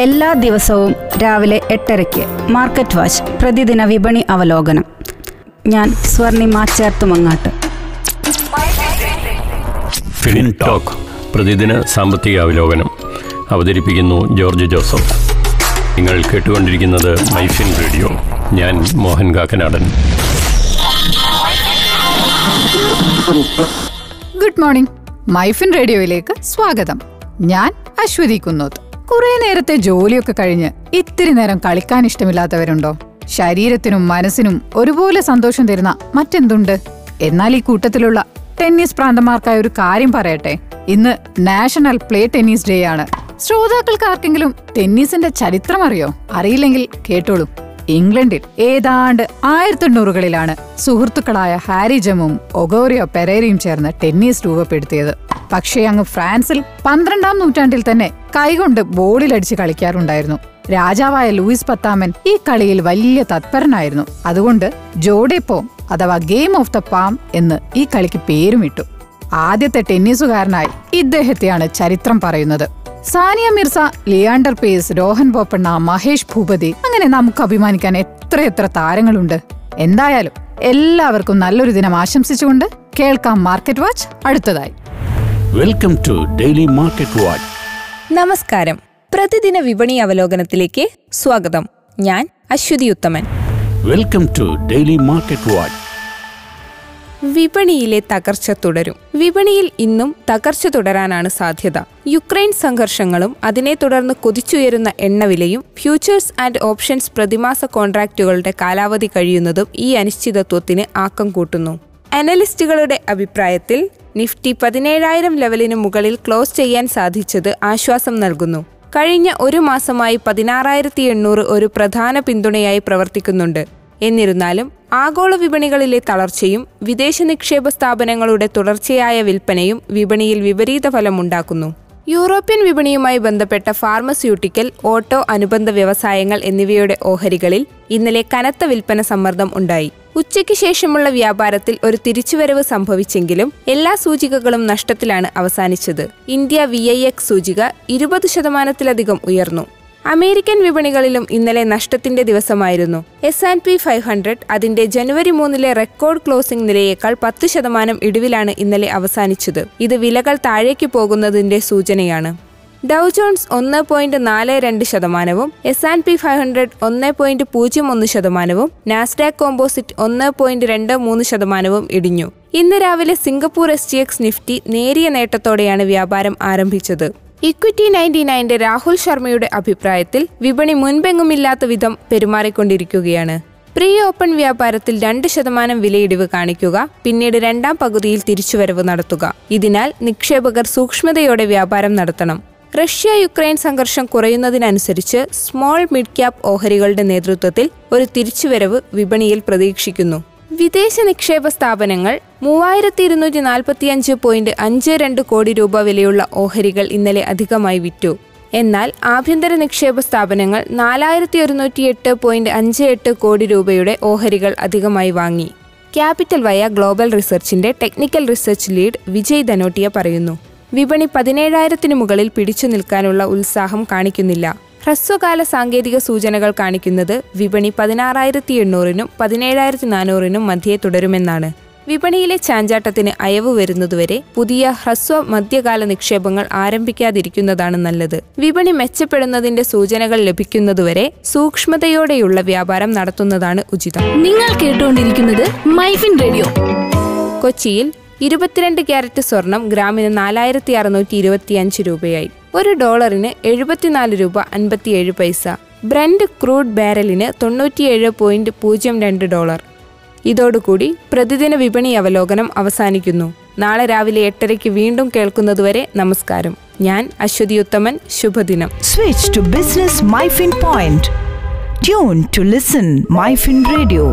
എല്ലാ ദിവസവും രാവിലെ എട്ടരയ്ക്ക് മാർക്കറ്റ് വാച്ച് പ്രതിദിന വിപണി അവലോകനം. ഞാൻ സ്വർണിമ ചേർത്തുമങ്ങാട്ട്. ഫിൻ ടോക്ക് പ്രതിദിന സാമ്പത്തിക അവലോകനം. അവതരിപ്പിക്കുന്നു ജോർജ് ജോസഫ്. നിങ്ങൾ കേട്ടുകൊണ്ടിരിക്കുന്നത് മൈഫിൻ റേഡിയോ. ഞാൻ Mohan Kakkanadan good morning Myfin റേഡിയോയിലേക്ക് സ്വാഗതം. ഞാൻ അശ്വതി കുന്നോത്ത്. കുറെ നേരത്തെ ജോലിയൊക്കെ കഴിഞ്ഞ് ഇത്തിരി നേരം കളിക്കാൻ ഇഷ്ടമില്ലാത്തവരുണ്ടോ? ശരീരത്തിനും മനസ്സിനും ഒരുപോലെ സന്തോഷം തരുന്ന മറ്റെന്തുണ്ട്? എന്നാൽ ഈ കൂട്ടത്തിലുള്ള ടെന്നീസ് പ്രാന്തന്മാർക്കായ ഒരു കാര്യം പറയട്ടെ. ഇന്ന് നാഷണൽ പ്ലേ ടെന്നീസ് ഡേ ആണ്. ശ്രോതാക്കൾക്ക് ആർക്കെങ്കിലും ടെന്നീസിന്റെ ചരിത്രം അറിയോ അറിയില്ലെങ്കിൽ കേട്ടോളൂ. ഇംഗ്ലണ്ടിൽ ഏതാണ്ട് ആയിരത്തി എണ്ണൂറുകളിലാണ് സുഹൃത്തുക്കളായ ഹാരി ജമും ഒഗോറിയോ പെരേരയും ചേർന്ന് ടെന്നീസ് രൂപപ്പെടുത്തിയത്. പക്ഷേ അങ്ങ് ഫ്രാൻസിൽ പന്ത്രണ്ടാം നൂറ്റാണ്ടിൽ തന്നെ കൈകൊണ്ട് ബോളിലടിച്ച് കളിക്കാറുണ്ടായിരുന്നു. രാജാവായ ലൂയിസ് പത്താമൻ ഈ കളിയിൽ വലിയ തത്പരനായിരുന്നു. അതുകൊണ്ട് ജോഡേപ്പോം അഥവാ ഗെയിം ഓഫ് ദ പാം എന്ന് ഈ കളിക്ക് പേരുമിട്ടു. ആദ്യത്തെ ടെന്നീസുകാരനായി ഇദ്ദേഹത്തെയാണ് ചരിത്രം പറയുന്നത്. സാനിയ മിർസ ലിയാണ്ടർ പേസ് രോഹൻ ബോപ്പണ്ണ മഹേഷ് ഭൂപതി അങ്ങനെ നമുക്ക് അഭിമാനിക്കാൻ എത്രയെത്ര താരങ്ങളുണ്ട്. എന്തായാലും എല്ലാവർക്കും നല്ലൊരു ദിനം ആശംസിച്ചുകൊണ്ട് കേൾക്കാം മാർക്കറ്റ് വാച്ച് അടുത്തതായി. Welcome to daily market watch. നമസ്കാരം. പ്രതിദിന വിപണി അവലോകനത്തിലേക്ക് സ്വാഗതം. ഞാൻ Aswathi Uthaman. Welcome to daily market watch. വിപണിയിലെ തകർച്ച തുടരും. വിപണിയിൽ ഇന്നും തകർച്ച തുടരാനാണ് സാധ്യത. യുക്രൈൻ സംഘർഷങ്ങളും അതിനെ തുടർന്ന് കുതിച്ചുയരുന്ന എണ്ണവിലയും ഫ്യൂച്ചേഴ്സ് ആൻഡ് ഓപ്ഷൻസ് പ്രതിമാസ കോൺട്രാക്റ്റുകളുടെ കാലാവധി കഴിയുന്നതും ഈ അനിശ്ചിതത്വത്തിന് ആക്കം കൂട്ടുന്നു. അനലിസ്റ്റുകളുടെ അഭിപ്രായത്തിൽ നിഫ്റ്റി പതിനേഴായിരം ലെവലിന് മുകളിൽ ക്ലോസ് ചെയ്യാൻ സാധിച്ചത് ആശ്വാസം നൽകുന്നു. കഴിഞ്ഞ ഒരു മാസമായി പതിനാറായിരത്തി എണ്ണൂറ് ഒരു പ്രധാന പിന്തുണയായി പ്രവർത്തിക്കുന്നുണ്ട്. എന്നിരുന്നാലും ആഗോള വിപണികളിലെ തളർച്ചയും വിദേശ നിക്ഷേപ സ്ഥാപനങ്ങളുടെ തുടർച്ചയായ വിൽപ്പനയും വിപണിയിൽ വിപരീത ഫലമുണ്ടാക്കുന്നു. യൂറോപ്യൻ വിപണിയുമായി ബന്ധപ്പെട്ട ഫാർമസ്യൂട്ടിക്കൽ ഓട്ടോ അനുബന്ധ വ്യവസായങ്ങൾ എന്നിവയുടെ ഓഹരികളിൽ ഇന്നലെ കനത്ത വിൽപ്പന സമ്മർദ്ദം ഉണ്ടായി. ഉച്ചയ്ക്ക് ശേഷമുള്ള വ്യാപാരത്തിൽ ഒരു തിരിച്ചുവരവ് സംഭവിച്ചെങ്കിലും എല്ലാ സൂചികകളും നഷ്ടത്തിലാണ് അവസാനിച്ചത്. ഇന്ത്യ വി സൂചിക ഇരുപത് ശതമാനത്തിലധികം ഉയർന്നു. അമേരിക്കൻ വിപണികളിലും ഇന്നലെ നഷ്ടത്തിന്റെ ദിവസമായിരുന്നു. S and P five hundred അതിന്റെ ജനുവരി മൂന്നിലെ റെക്കോർഡ് ക്ലോസിംഗ് നിലയേക്കാൾ പത്ത് ശതമാനം ഇടിവിലാണ് ഇന്നലെ അവസാനിച്ചത്. ഇത് വിലകൾ താഴേക്ക് പോകുന്നതിന്റെ സൂചനയാണ്. ഡൗ ജോൺസ് ഒന്ന് പോയിന്റ് നാല് രണ്ട് ശതമാനവും S and P five hundred ഒന്ന് പോയിന്റ് പൂജ്യം ഒന്ന് ശതമാനവും നാസ്ഡാക് കോമ്പോസിറ്റ് ഒന്ന് പോയിന്റ് രണ്ട് മൂന്ന് ശതമാനവും ഇടിഞ്ഞു. ഇന്ന് രാവിലെ Singapore S T X Nifty നേരിയ നേട്ടത്തോടെയാണ് വ്യാപാരം ആരംഭിച്ചത്. ഇക്വിറ്റി നയന്റി നയന്റെ രാഹുൽ ശർമ്മയുടെ അഭിപ്രായത്തിൽ വിപണി മുൻപെങ്ങുമില്ലാത്ത വിധം പെരുമാറിക്കൊണ്ടിരിക്കുകയാണ്. പ്രീ ഓപ്പൺ വ്യാപാരത്തിൽ രണ്ട് ശതമാനം വിലയിടിവ് കാണിക്കുക പിന്നീട് രണ്ടാം പകുതിയിൽ തിരിച്ചുവരവ് നടത്തുക. ഇതിനാൽ നിക്ഷേപകർ സൂക്ഷ്മതയോടെ വ്യാപാരം നടത്തണം. റഷ്യ യുക്രൈൻ സംഘർഷം കുറയുന്നതിനനുസരിച്ച് സ്മോൾ മിഡ് ക്യാപ് ഓഹരികളുടെ നേതൃത്വത്തിൽ ഒരു തിരിച്ചുവരവ് വിപണിയിൽ പ്രതീക്ഷിക്കുന്നു. വിദേശ നിക്ഷേപ സ്ഥാപനങ്ങൾ മൂവായിരത്തി ഇരുന്നൂറ്റി നാൽപ്പത്തിയഞ്ച് പോയിന്റ് അഞ്ച് രണ്ട് കോടി രൂപ വിലയുള്ള ഓഹരികൾ ഇന്നലെ അധികമായി വിറ്റു. എന്നാൽ ആഭ്യന്തര നിക്ഷേപ സ്ഥാപനങ്ങൾ നാലായിരത്തി ഒരുന്നൂറ്റി എട്ട് പോയിന്റ് അഞ്ച് എട്ട് കോടി രൂപയുടെ ഓഹരികൾ അധികമായി വാങ്ങി. ക്യാപിറ്റൽ വയ global റിസർച്ചിന്റെ technical research lead Vijay Dhanotia പറയുന്നു. വിപണി പതിനേഴായിരത്തിന് മുകളിൽ പിടിച്ചു നിൽക്കാനുള്ള ഉത്സാഹം കാണിക്കുന്നില്ല. ഹ്രസ്വകാല സാങ്കേതിക സൂചനകൾ കാണിക്കുന്നത് വിപണി പതിനാറായിരത്തി എണ്ണൂറിനും പതിനേഴായിരത്തി നാനൂറിനും മധ്യേ തുടരുമെന്നാണ്. വിപണിയിലെ ചാഞ്ചാട്ടത്തിന് അയവ് വരുന്നതുവരെ പുതിയ ഹ്രസ്വ മധ്യകാല നിക്ഷേപങ്ങൾ ആരംഭിക്കാതിരിക്കുന്നതാണ് നല്ലത്. വിപണി മെച്ചപ്പെടുന്നതിന്റെ സൂചനകൾ ലഭിക്കുന്നതുവരെ സൂക്ഷ്മതയോടെയുള്ള വ്യാപാരം നടത്തുന്നതാണ് ഉചിതം. നിങ്ങൾ കേട്ടുകൊണ്ടിരിക്കുന്നത് മൈഫിൻ റേഡിയോ. കൊച്ചിയിൽ ഇരുപത്തിരണ്ട് ക്യാരറ്റ് സ്വർണം ഗ്രാമിന് നാലായിരത്തി അറുന്നൂറ്റി ഇരുപത്തിയഞ്ച് രൂപയായി. ഒരു ഡോളറിന് എഴുപത്തിനാല് രൂപ അൻപത്തിയേഴ് പൈസ. ബ്രൻഡ് ക്രൂഡ് ബാരലിന് തൊണ്ണൂറ്റിയേഴ് പോയിന്റ് പൂജ്യം രണ്ട് ഡോളർ. ഇതോടുകൂടി പ്രതിദിന വിപണി അവലോകനം അവസാനിക്കുന്നു നാളെ രാവിലെ എട്ടരയ്ക്ക് വീണ്ടും കേൾക്കുന്നതുവരെ നമസ്കാരം ഞാൻ അശ്വതി ഉത്തമൻ ശുഭദിനം Switch to Business MyFin Point. Tune to listen MyFin Radio.